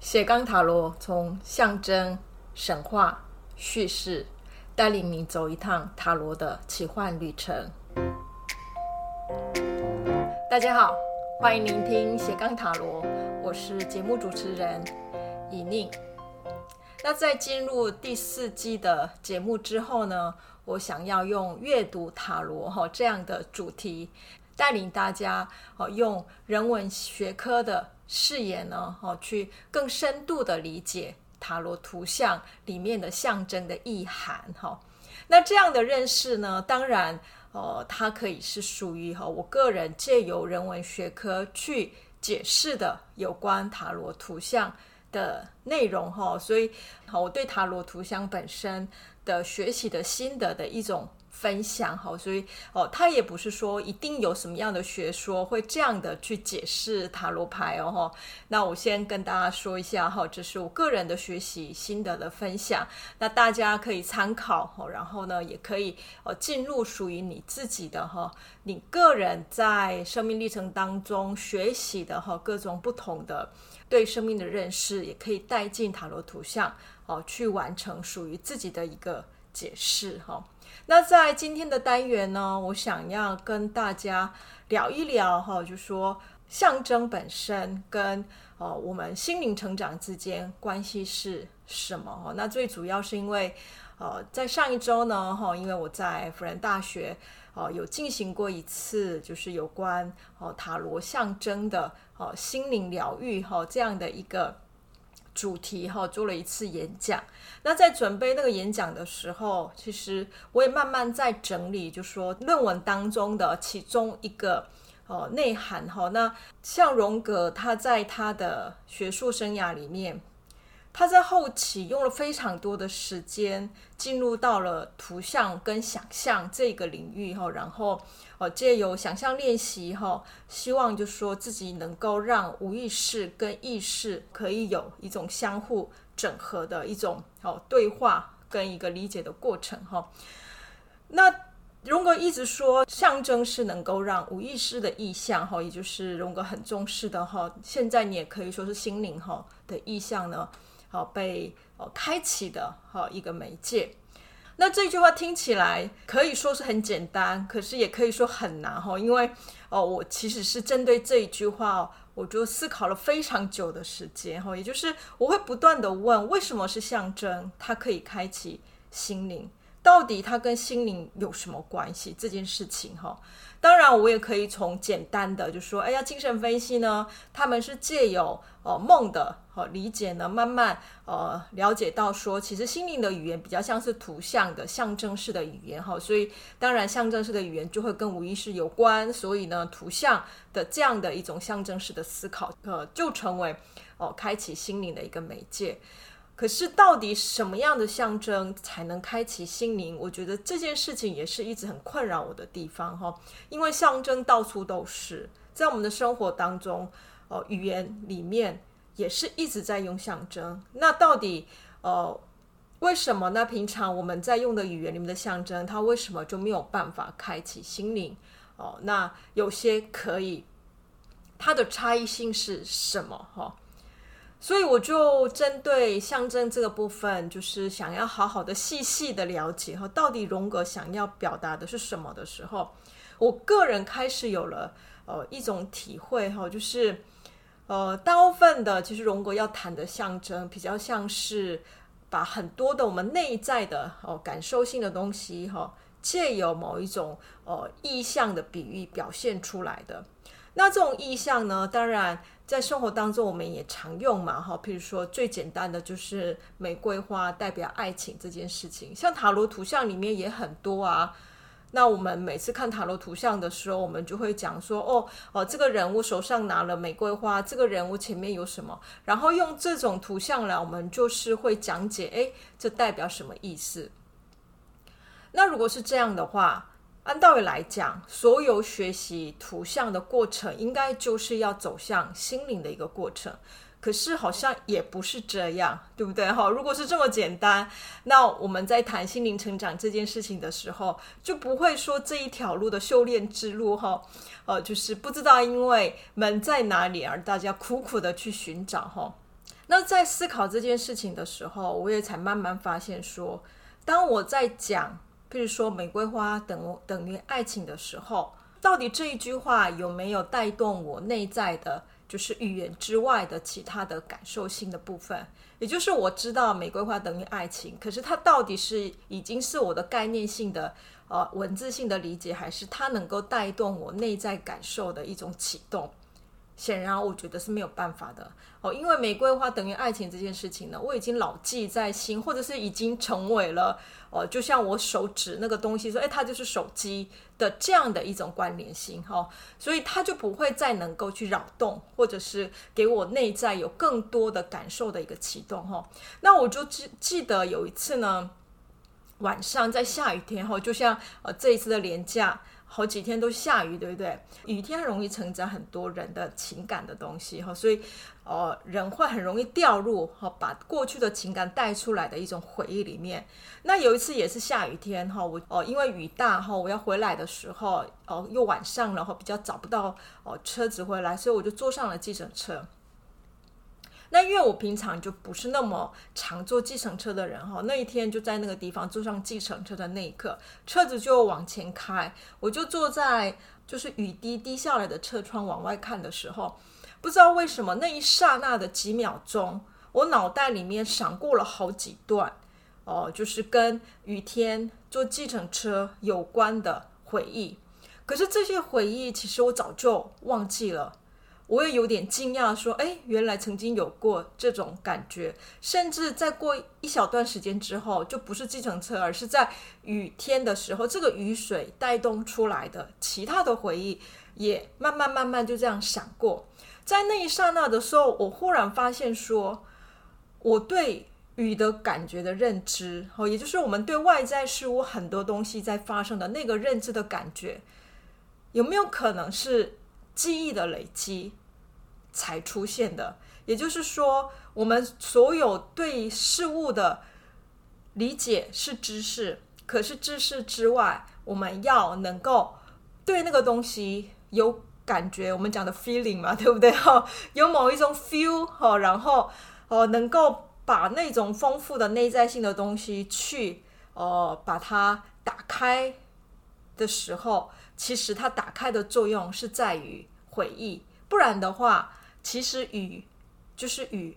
斜杠塔罗从象征、神话、叙事，带领你走一趟塔罗的奇幻旅程。大家好，欢迎聆听斜杠塔罗，我是节目主持人以宁。那在进入第四季的节目之后呢，我想要用阅读塔罗哈这样的主题，带领大家哦用人文学科的。视野呢，哦，去更深度的理解塔罗图像里面的象征的意涵，哈。那这样的认识呢，当然，呃，它可以是属于哈我个人借由人文学科去解释的有关塔罗图像的内容，哈。所以，好，我对塔罗图像本身的学习的心得的一种。分享哈，所以哦，他也不是说一定有什么样的学说会这样的去解释塔罗牌哦哈。那我先跟大家说一下哈，这是我个人的学习心得的分享，那大家可以参考哈，然后呢，也可以哦进入属于你自己的哈，你个人在生命历程当中学习的哈各种不同的对生命的认识，也可以带进塔罗图像哦，去完成属于自己的一个解释哈。那在今天的单元呢，我想要跟大家聊一聊哈，就说象征本身跟呃我们心灵成长之间关系是什么哈？那最主要是因为呃在上一周呢哈，因为我在辅仁大学呃有进行过一次就是有关哦塔罗象征的哦心灵疗愈哈这样的一个。主题哈，做了一次演讲。那在准备那个演讲的时候，其实我也慢慢在整理，就说论文当中的其中一个哦内涵哈。那像荣格，他在他的学术生涯里面。他在后期用了非常多的时间，进入到了图像跟想象这个领域哈，然后呃借由想象练习哈，希望就说自己能够让无意识跟意识可以有一种相互整合的一种哦对话跟一个理解的过程哈。那荣格一直说，象征是能够让无意识的意象哈，也就是荣格很重视的哈，现在你也可以说是心灵哈的意象呢。好，被哦开启的好一个媒介。那这句话听起来可以说是很简单，可是也可以说很难哈。因为哦，我其实是针对这一句话，我就思考了非常久的时间哈。也就是我会不断的问，为什么是象征？它可以开启心灵，到底它跟心灵有什么关系？这件事情哈。当然，我也可以从简单的就说，哎呀，精神分析呢，他们是借由哦梦的哦理解呢，慢慢呃了解到说，其实心灵的语言比较像是图像的象征式的语言哈，所以当然象征式的语言就会跟无意识有关，所以呢，图像的这样的一种象征式的思考，呃，就成为哦开启心灵的一个媒介。可是，到底什么样的象征才能开启心灵？我觉得这件事情也是一直很困扰我的地方哈。因为象征到处都是，在我们的生活当中，呃，语言里面也是一直在用象征。那到底呃，为什么呢？平常我们在用的语言里面的象征，它为什么就没有办法开启心灵？哦，那有些可以，它的差异性是什么？哈。所以我就针对象征这个部分，就是想要好好的细细的了解哈，到底荣格想要表达的是什么的时候，我个人开始有了呃一种体会哈，就是呃大部分的其实荣格要谈的象征，比较像是把很多的我们内在的哦感受性的东西哈，借由某一种呃意象的比喻表现出来的。那这种意象呢，当然。在生活当中，我们也常用嘛，哈，譬如说最简单的就是玫瑰花代表爱情这件事情，像塔罗图像里面也很多啊。那我们每次看塔罗图像的时候，我们就会讲说，哦，哦，这个人物手上拿了玫瑰花，这个人物前面有什么，然后用这种图像来，我们就是会讲解，诶，这代表什么意思？那如果是这样的话。按道理来讲，所有学习图像的过程，应该就是要走向心灵的一个过程。可是好像也不是这样，对不对？哈，如果是这么简单，那我们在谈心灵成长这件事情的时候，就不会说这一条路的修炼之路，哈，呃，就是不知道因为门在哪里而大家苦苦的去寻找，哈。那在思考这件事情的时候，我也才慢慢发现说，当我在讲，譬如说玫瑰花等等于爱情的时候，到底这一句话有没有带动我内在的，就是语言之外的其他的感受性的部分？也就是我知道玫瑰花等于爱情，可是它到底是已经是我的概念性的呃文字性的理解，还是它能够带动我内在感受的一种启动？显然，我觉得是没有办法的哦，因为玫瑰花等于爱情这件事情呢，我已经牢记在心，或者是已经成为了哦，就像我手指那个东西说，哎，它就是手机的这样的一种关联性哈，所以它就不会再能够去扰动，或者是给我内在有更多的感受的一个启动哈。那我就记记得有一次呢，晚上在下雨天哈，就像呃这一次的连假。好几天都下雨，对不对？雨天容易承载很多人的情感的东西哈，所以呃，人会很容易掉入哈，把过去的情感带出来的一种回忆里面。那有一次也是下雨天哈，我哦因为雨大哈，我要回来的时候哦又晚上了哈，比较找不到哦车子回来，所以我就坐上了计程车。那因为我平常就不是那么常坐计程车的人哈，那一天就在那个地方坐上计程车的那一刻，车子就往前开，我就坐在就是雨滴滴下来的车窗往外看的时候，不知道为什么那一刹那的几秒钟，我脑袋里面闪过了好几段哦，就是跟雨天坐计程车有关的回忆，可是这些回忆其实我早就忘记了。我也有点惊讶，说：“哎，原来曾经有过这种感觉，甚至在过一小段时间之后，就不是计程车，而是在雨天的时候，这个雨水带动出来的其他的回忆，也慢慢慢慢就这样闪过。在那一刹那的时候，我忽然发现说，我对雨的感觉的认知，哦，也就是我们对外在事物很多东西在发生的那个认知的感觉，有没有可能是记忆的累积？”才出现的，也就是说，我们所有对事物的理解是知识，可是知识之外，我们要能够对那个东西有感觉，我们讲的 feeling 嘛，对不对？哈，有某一种 feel 哈，然后哦，能够把那种丰富的内在性的东西去哦，把它打开的时候，其实它打开的作用是在于回忆，不然的话。其实雨就是雨，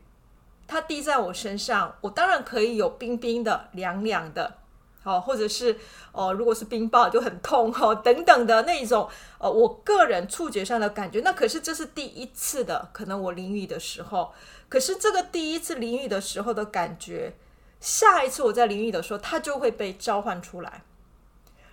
它滴在我身上，我当然可以有冰冰的、凉凉的，哦，或者是哦，如果是冰雹就很痛哦，等等的那种，呃，我个人触觉上的感觉。那可是这是第一次的，可能我淋雨的时候，可是这个第一次淋雨的时候的感觉，下一次我在淋雨的时候，它就会被召唤出来。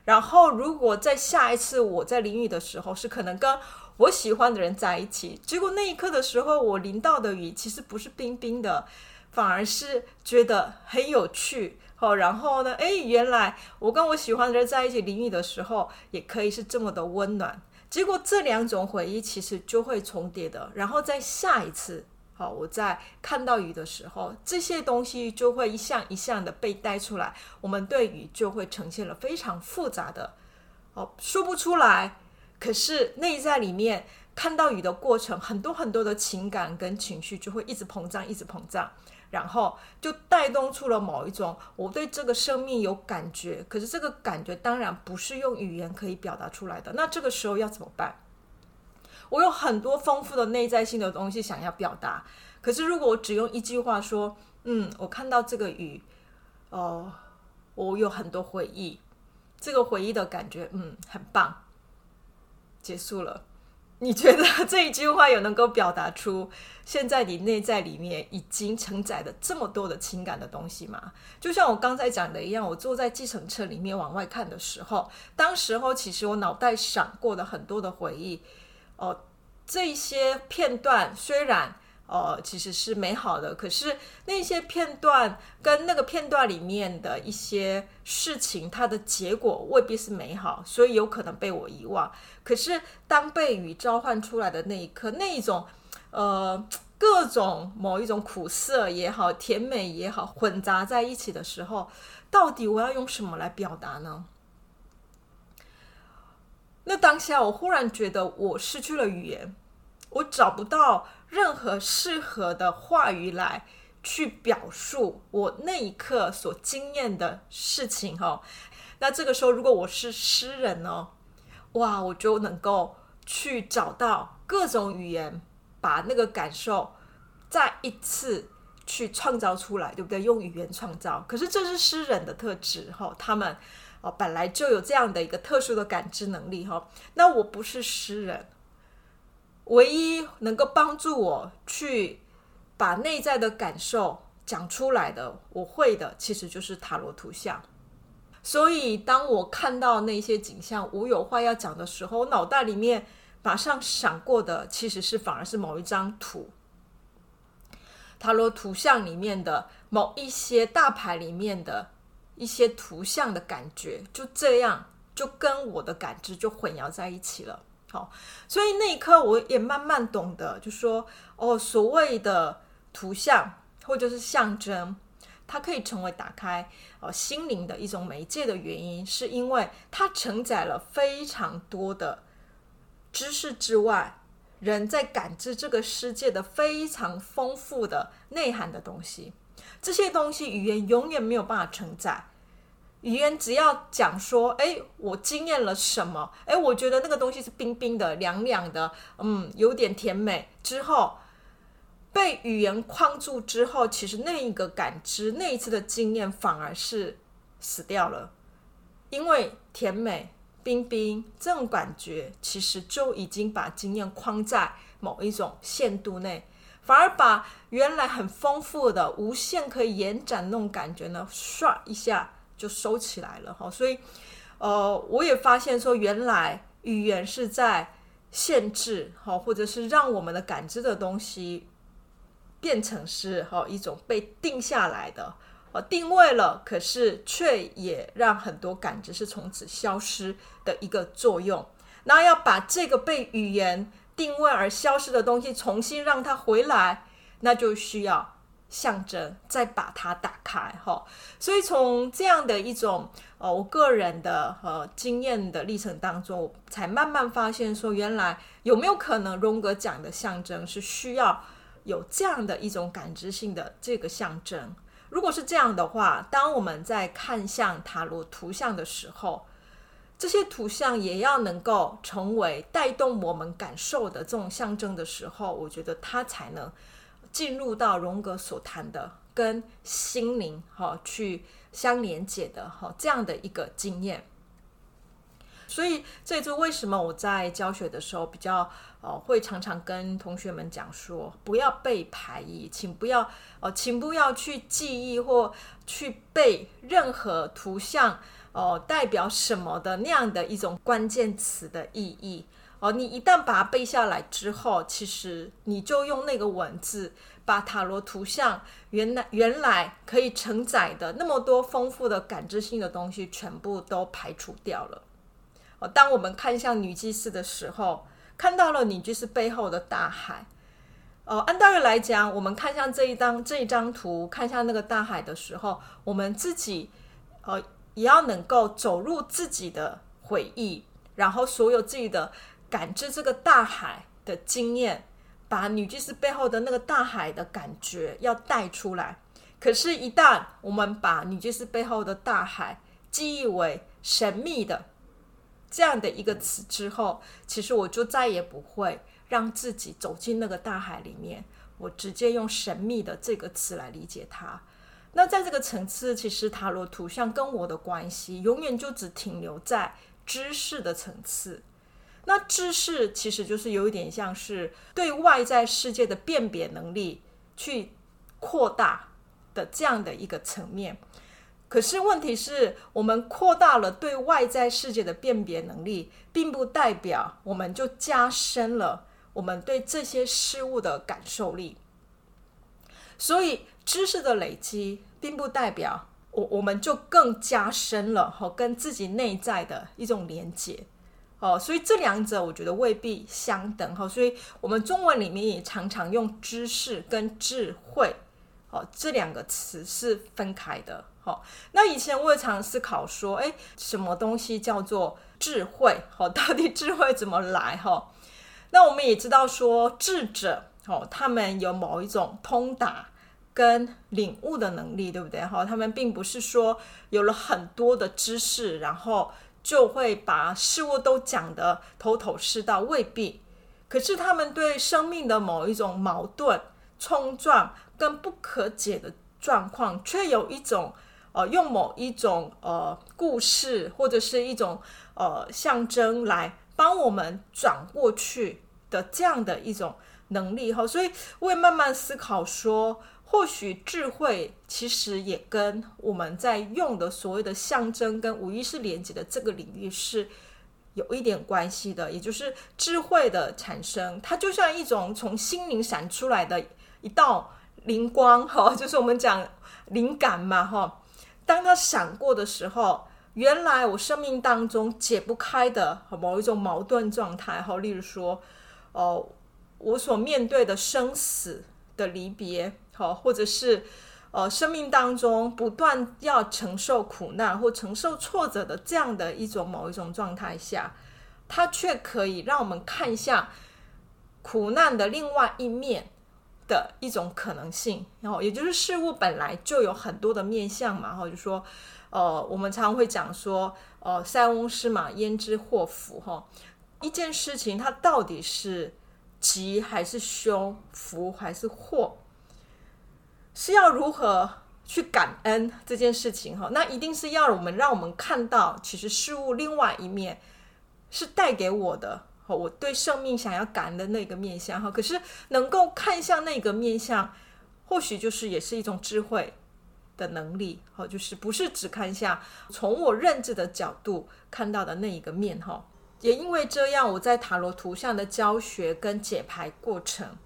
然后，如果在下一次我在淋雨的时候，是可能跟我喜欢的人在一起，结果那一刻的时候，我淋到的雨其实不是冰冰的，反而是觉得很有趣。好，然后呢，诶，原来我跟我喜欢的人在一起淋雨的时候，也可以是这么的温暖。结果这两种回忆其实就会重叠的，然后在下一次，好，我在看到雨的时候，这些东西就会一项一项的被带出来，我们对雨就会呈现了非常复杂的，哦，说不出来。可是内在里面看到雨的过程，很多很多的情感跟情绪就会一直膨胀，一直膨胀，然后就带动出了某一种我对这个生命有感觉。可是这个感觉当然不是用语言可以表达出来的。那这个时候要怎么办？我有很多丰富的内在性的东西想要表达，可是如果我只用一句话说，嗯，我看到这个雨，哦，我有很多回忆，这个回忆的感觉，嗯，很棒。结束了，你觉得 这一句话有能够表达出现在你内在里面已经承载了这么多的情感的东西吗？就像我刚才讲的一样，我坐在计程车里面往外看的时候，当时候其实我脑袋闪过的很多的回忆，哦，这些片段虽然。哦，其实是美好的，可是那些片段跟那个片段里面的一些事情，它的结果未必是美好，所以有可能被我遗忘。可是当被雨召唤出来的那一刻，那一种呃各种某一种苦涩也好，甜美也好，混杂在一起的时候，到底我要用什么来表达呢？那当下我忽然觉得我失去了语言。我找不到任何适合的话语来去表述我那一刻所经验的事情哈。那这个时候，如果我是诗人呢？哇，我就能够去找到各种语言，把那个感受再一次去创造出来，对不对？用语言创造。可是这是诗人的特质哈，他们哦本来就有这样的一个特殊的感知能力哈。那我不是诗人。唯一能够帮助我去把内在的感受讲出来的，我会的其实就是塔罗图像。所以，当我看到那些景象，我有话要讲的时候，我脑袋里面马上闪过的其实是反而是某一张图，塔罗图像里面的某一些大牌里面的一些图像的感觉，就这样就跟我的感知就混淆在一起了。好，所以那一刻我也慢慢懂得，就说哦，所谓的图像或者是象征，它可以成为打开哦心灵的一种媒介的原因，是因为它承载了非常多的知识之外，人在感知这个世界的非常丰富的内涵的东西。这些东西语言永远没有办法承载。语言只要讲说，哎，我经验了什么？哎，我觉得那个东西是冰冰的、凉凉的，嗯，有点甜美。之后被语言框住之后，其实那一个感知、那一次的经验反而是死掉了，因为甜美、冰冰这种感觉，其实就已经把经验框在某一种限度内，反而把原来很丰富的、无限可以延展那种感觉呢，唰一下。就收起来了哈，所以，呃，我也发现说，原来语言是在限制哈，或者是让我们的感知的东西变成是哈一种被定下来的，呃，定位了，可是却也让很多感知是从此消失的一个作用。那要把这个被语言定位而消失的东西重新让它回来，那就需要。象征，再把它打开哈，所以从这样的一种呃，我个人的呃经验的历程当中，我才慢慢发现说，原来有没有可能荣格讲的象征是需要有这样的一种感知性的这个象征。如果是这样的话，当我们在看向塔罗图像的时候，这些图像也要能够成为带动我们感受的这种象征的时候，我觉得它才能。进入到荣格所谈的跟心灵哈去相连接的哈这样的一个经验，所以这也就为什么我在教学的时候比较呃会常常跟同学们讲说，不要背排意，请不要哦，请不要去记忆或去背任何图像哦代表什么的那样的一种关键词的意义。哦，你一旦把它背下来之后，其实你就用那个文字把塔罗图像原来原来可以承载的那么多丰富的感知性的东西全部都排除掉了。哦，当我们看向女祭司的时候，看到了女祭司背后的大海。哦，按道理来讲，我们看向这一张这一张图，看向那个大海的时候，我们自己呃也要能够走入自己的回忆，然后所有自己的。感知这个大海的经验，把女祭司背后的那个大海的感觉要带出来。可是，一旦我们把女祭司背后的大海记忆为神秘的这样的一个词之后，其实我就再也不会让自己走进那个大海里面。我直接用神秘的这个词来理解它。那在这个层次，其实塔罗图像跟我的关系，永远就只停留在知识的层次。那知识其实就是有一点像是对外在世界的辨别能力去扩大的这样的一个层面。可是问题是我们扩大了对外在世界的辨别能力，并不代表我们就加深了我们对这些事物的感受力。所以知识的累积，并不代表我我们就更加深了和跟自己内在的一种连接。哦，所以这两者我觉得未必相等哈，所以我们中文里面也常常用知识跟智慧，哦，这两个词是分开的。好，那以前我也常思考说，哎，什么东西叫做智慧？好，到底智慧怎么来？哈，那我们也知道说智者哦，他们有某一种通达跟领悟的能力，对不对？哈，他们并不是说有了很多的知识，然后就会把事物都讲得头头是道，未必。可是他们对生命的某一种矛盾、冲撞跟不可解的状况，却有一种呃，用某一种呃故事或者是一种呃象征来帮我们转过去的这样的一种能力哈。所以我也慢慢思考说，或许智慧其实也跟我们在用的所谓的象征跟无意识连接的这个领域是。有一点关系的，也就是智慧的产生，它就像一种从心灵闪出来的一道灵光，哈，就是我们讲灵感嘛，哈。当它闪过的时候，原来我生命当中解不开的某一种矛盾状态，哈，例如说，哦，我所面对的生死的离别，哈，或者是。呃，生命当中不断要承受苦难或承受挫折的这样的一种某一种状态下，它却可以让我们看一下苦难的另外一面的一种可能性。然后，也就是事物本来就有很多的面相嘛。然后就说，呃，我们常会讲说，呃，塞翁失马焉知祸福？哈，一件事情它到底是吉还是凶，福还是祸？是要如何去感恩这件事情哈？那一定是要我们让我们看到，其实事物另外一面是带给我的，我对生命想要感恩的那个面向哈。可是能够看向那个面向，或许就是也是一种智慧的能力，哈，就是不是只看向从我认知的角度看到的那一个面哈。也因为这样，我在塔罗图像的教学跟解牌过程，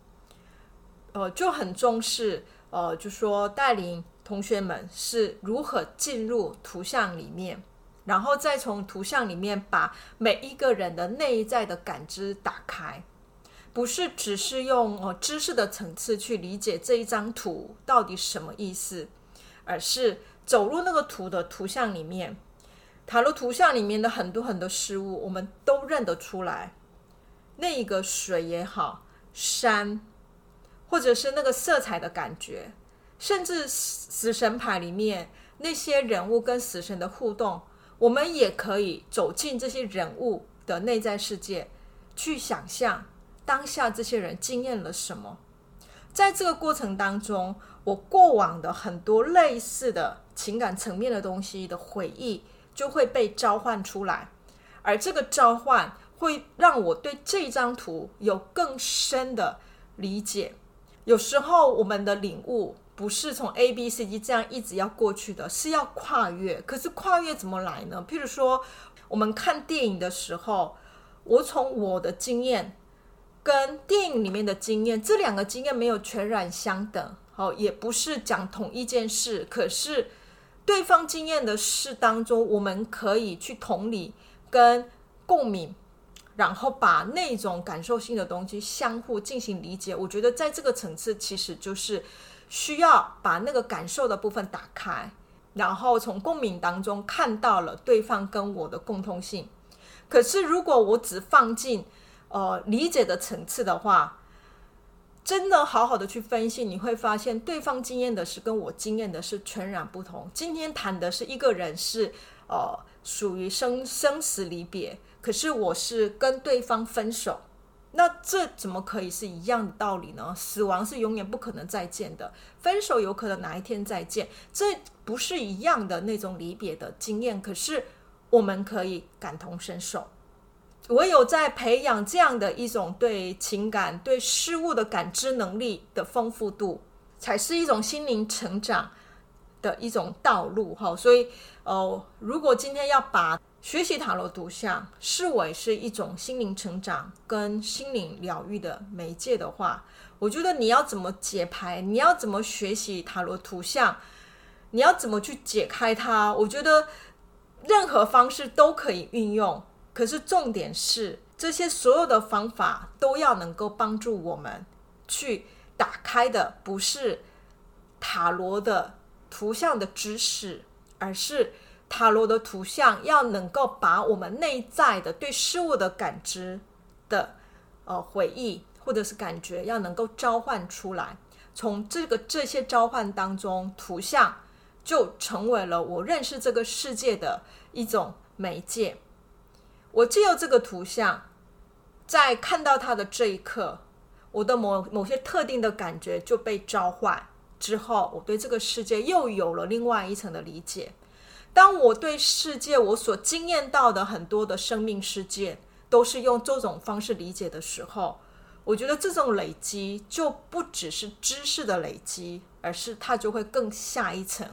呃，就很重视。呃，就说带领同学们是如何进入图像里面，然后再从图像里面把每一个人的内在的感知打开，不是只是用呃知识的层次去理解这一张图到底什么意思，而是走入那个图的图像里面，塔罗图像里面的很多很多事物，我们都认得出来，那一个水也好，山。或者是那个色彩的感觉，甚至死神牌里面那些人物跟死神的互动，我们也可以走进这些人物的内在世界，去想象当下这些人经验了什么。在这个过程当中，我过往的很多类似的情感层面的东西的回忆就会被召唤出来，而这个召唤会让我对这张图有更深的理解。有时候我们的领悟不是从 A、B、C、D 这样一直要过去的，是要跨越。可是跨越怎么来呢？譬如说，我们看电影的时候，我从我的经验跟电影里面的经验，这两个经验没有全然相等，好，也不是讲同一件事。可是对方经验的事当中，我们可以去同理跟共鸣。然后把那种感受性的东西相互进行理解，我觉得在这个层次其实就是需要把那个感受的部分打开，然后从共鸣当中看到了对方跟我的共通性。可是如果我只放进呃理解的层次的话，真的好好的去分析，你会发现对方经验的是跟我经验的是全然不同。今天谈的是一个人是呃属于生生死离别。可是我是跟对方分手，那这怎么可以是一样的道理呢？死亡是永远不可能再见的，分手有可能哪一天再见，这不是一样的那种离别的经验。可是我们可以感同身受，唯有在培养这样的一种对情感、对事物的感知能力的丰富度，才是一种心灵成长的一种道路。哈，所以，哦，如果今天要把学习塔罗图像视为是一种心灵成长跟心灵疗愈的媒介的话，我觉得你要怎么解牌，你要怎么学习塔罗图像，你要怎么去解开它，我觉得任何方式都可以运用。可是重点是，这些所有的方法都要能够帮助我们去打开的，不是塔罗的图像的知识，而是。塔罗的图像要能够把我们内在的对事物的感知的呃回忆或者是感觉要能够召唤出来。从这个这些召唤当中，图像就成为了我认识这个世界的一种媒介。我借由这个图像，在看到它的这一刻，我的某某些特定的感觉就被召唤之后，我对这个世界又有了另外一层的理解。当我对世界我所经验到的很多的生命事件都是用这种方式理解的时候，我觉得这种累积就不只是知识的累积，而是它就会更下一层，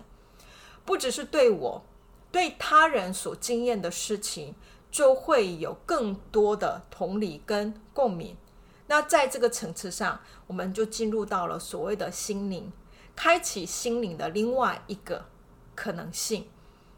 不只是对我，对他人所经验的事情，就会有更多的同理跟共鸣。那在这个层次上，我们就进入到了所谓的心灵，开启心灵的另外一个可能性。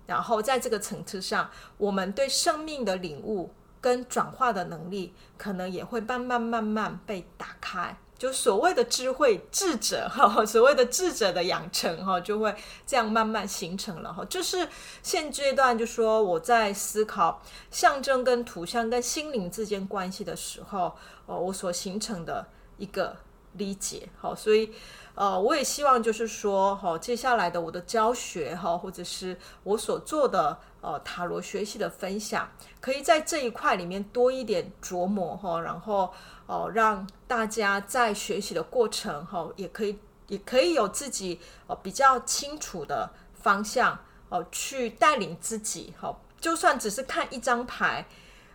然后在这个层次上，我们对生命的领悟。跟转化的能力，可能也会慢慢慢慢被打开。就所谓的智慧智者 哈，所谓的智者的养成哈，就会这样慢慢形成了哈。就是现阶段，就说我在思考象征跟图像跟心灵之间关系的时候，哦，我所形成的一个理解。好，所以。呃，我也希望就是说，哈，接下来的我的教学，哈，或者是我所做的呃塔罗学习的分享，可以在这一块里面多一点琢磨，哈，然后哦，让大家在学习的过程，哈，也可以也可以有自己呃比较清楚的方向，哦，去带领自己，哈，就算只是看一张牌。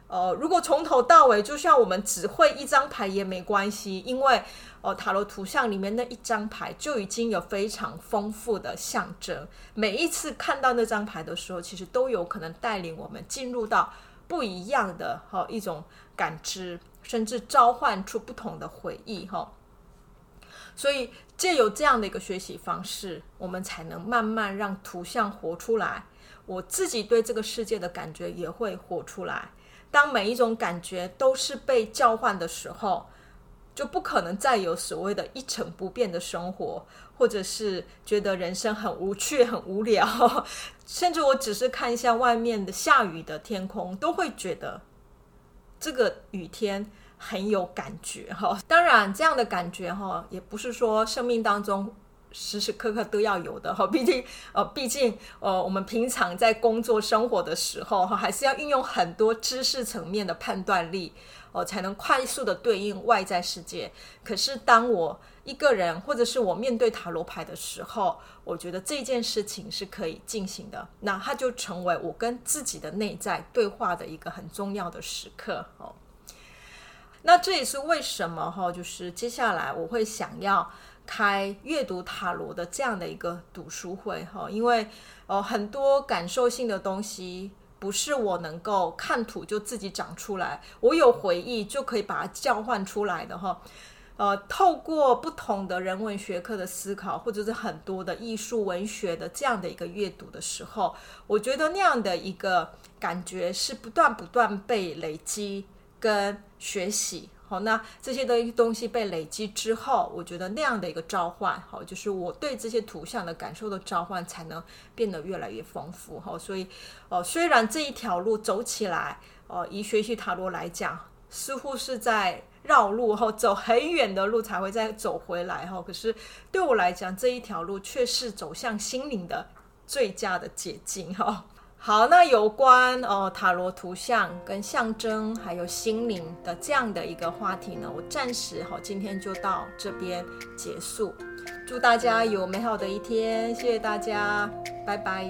呃，如果从头到尾就像我们只会一张牌也没关系，因为呃塔罗图像里面那一张牌就已经有非常丰富的象征。每一次看到那张牌的时候，其实都有可能带领我们进入到不一样的哈、一种感知，甚至召唤出不同的回忆哈、所以借由这样的一个学习方式，我们才能慢慢让图像活出来，我自己对这个世界的感觉也会活出来。当每一种感觉都是被召唤的时候，就不可能再有所谓的一成不变的生活，或者是觉得人生很无趣、很无聊，甚至我只是看一下外面的下雨的天空，都会觉得这个雨天很有感觉哈。当然，这样的感觉哈，也不是说生命当中。时时刻刻都要有的哈，毕竟呃，毕竟呃，我们平常在工作生活的时候哈，还是要运用很多知识层面的判断力哦，才能快速的对应外在世界。可是当我一个人或者是我面对塔罗牌的时候，我觉得这件事情是可以进行的，那它就成为我跟自己的内在对话的一个很重要的时刻哦。那这也是为什么哈，就是接下来我会想要。开阅读塔罗的这样的一个读书会哈，因为呃很多感受性的东西不是我能够看图就自己长出来，我有回忆就可以把它召唤出来的哈。呃，透过不同的人文学科的思考，或者是很多的艺术文学的这样的一个阅读的时候，我觉得那样的一个感觉是不断不断被累积跟学习。好，那这些的东西被累积之后，我觉得那样的一个召唤，好，就是我对这些图像的感受的召唤，才能变得越来越丰富。哈，所以，哦，虽然这一条路走起来，哦，以学习塔罗来讲，似乎是在绕路，哈，走很远的路才会再走回来，哈，可是对我来讲，这一条路却是走向心灵的最佳的捷径，哈。好，那有关哦塔罗图像跟象征，还有心灵的这样的一个话题呢，我暂时好，今天就到这边结束。祝大家有美好的一天，谢谢大家，拜拜。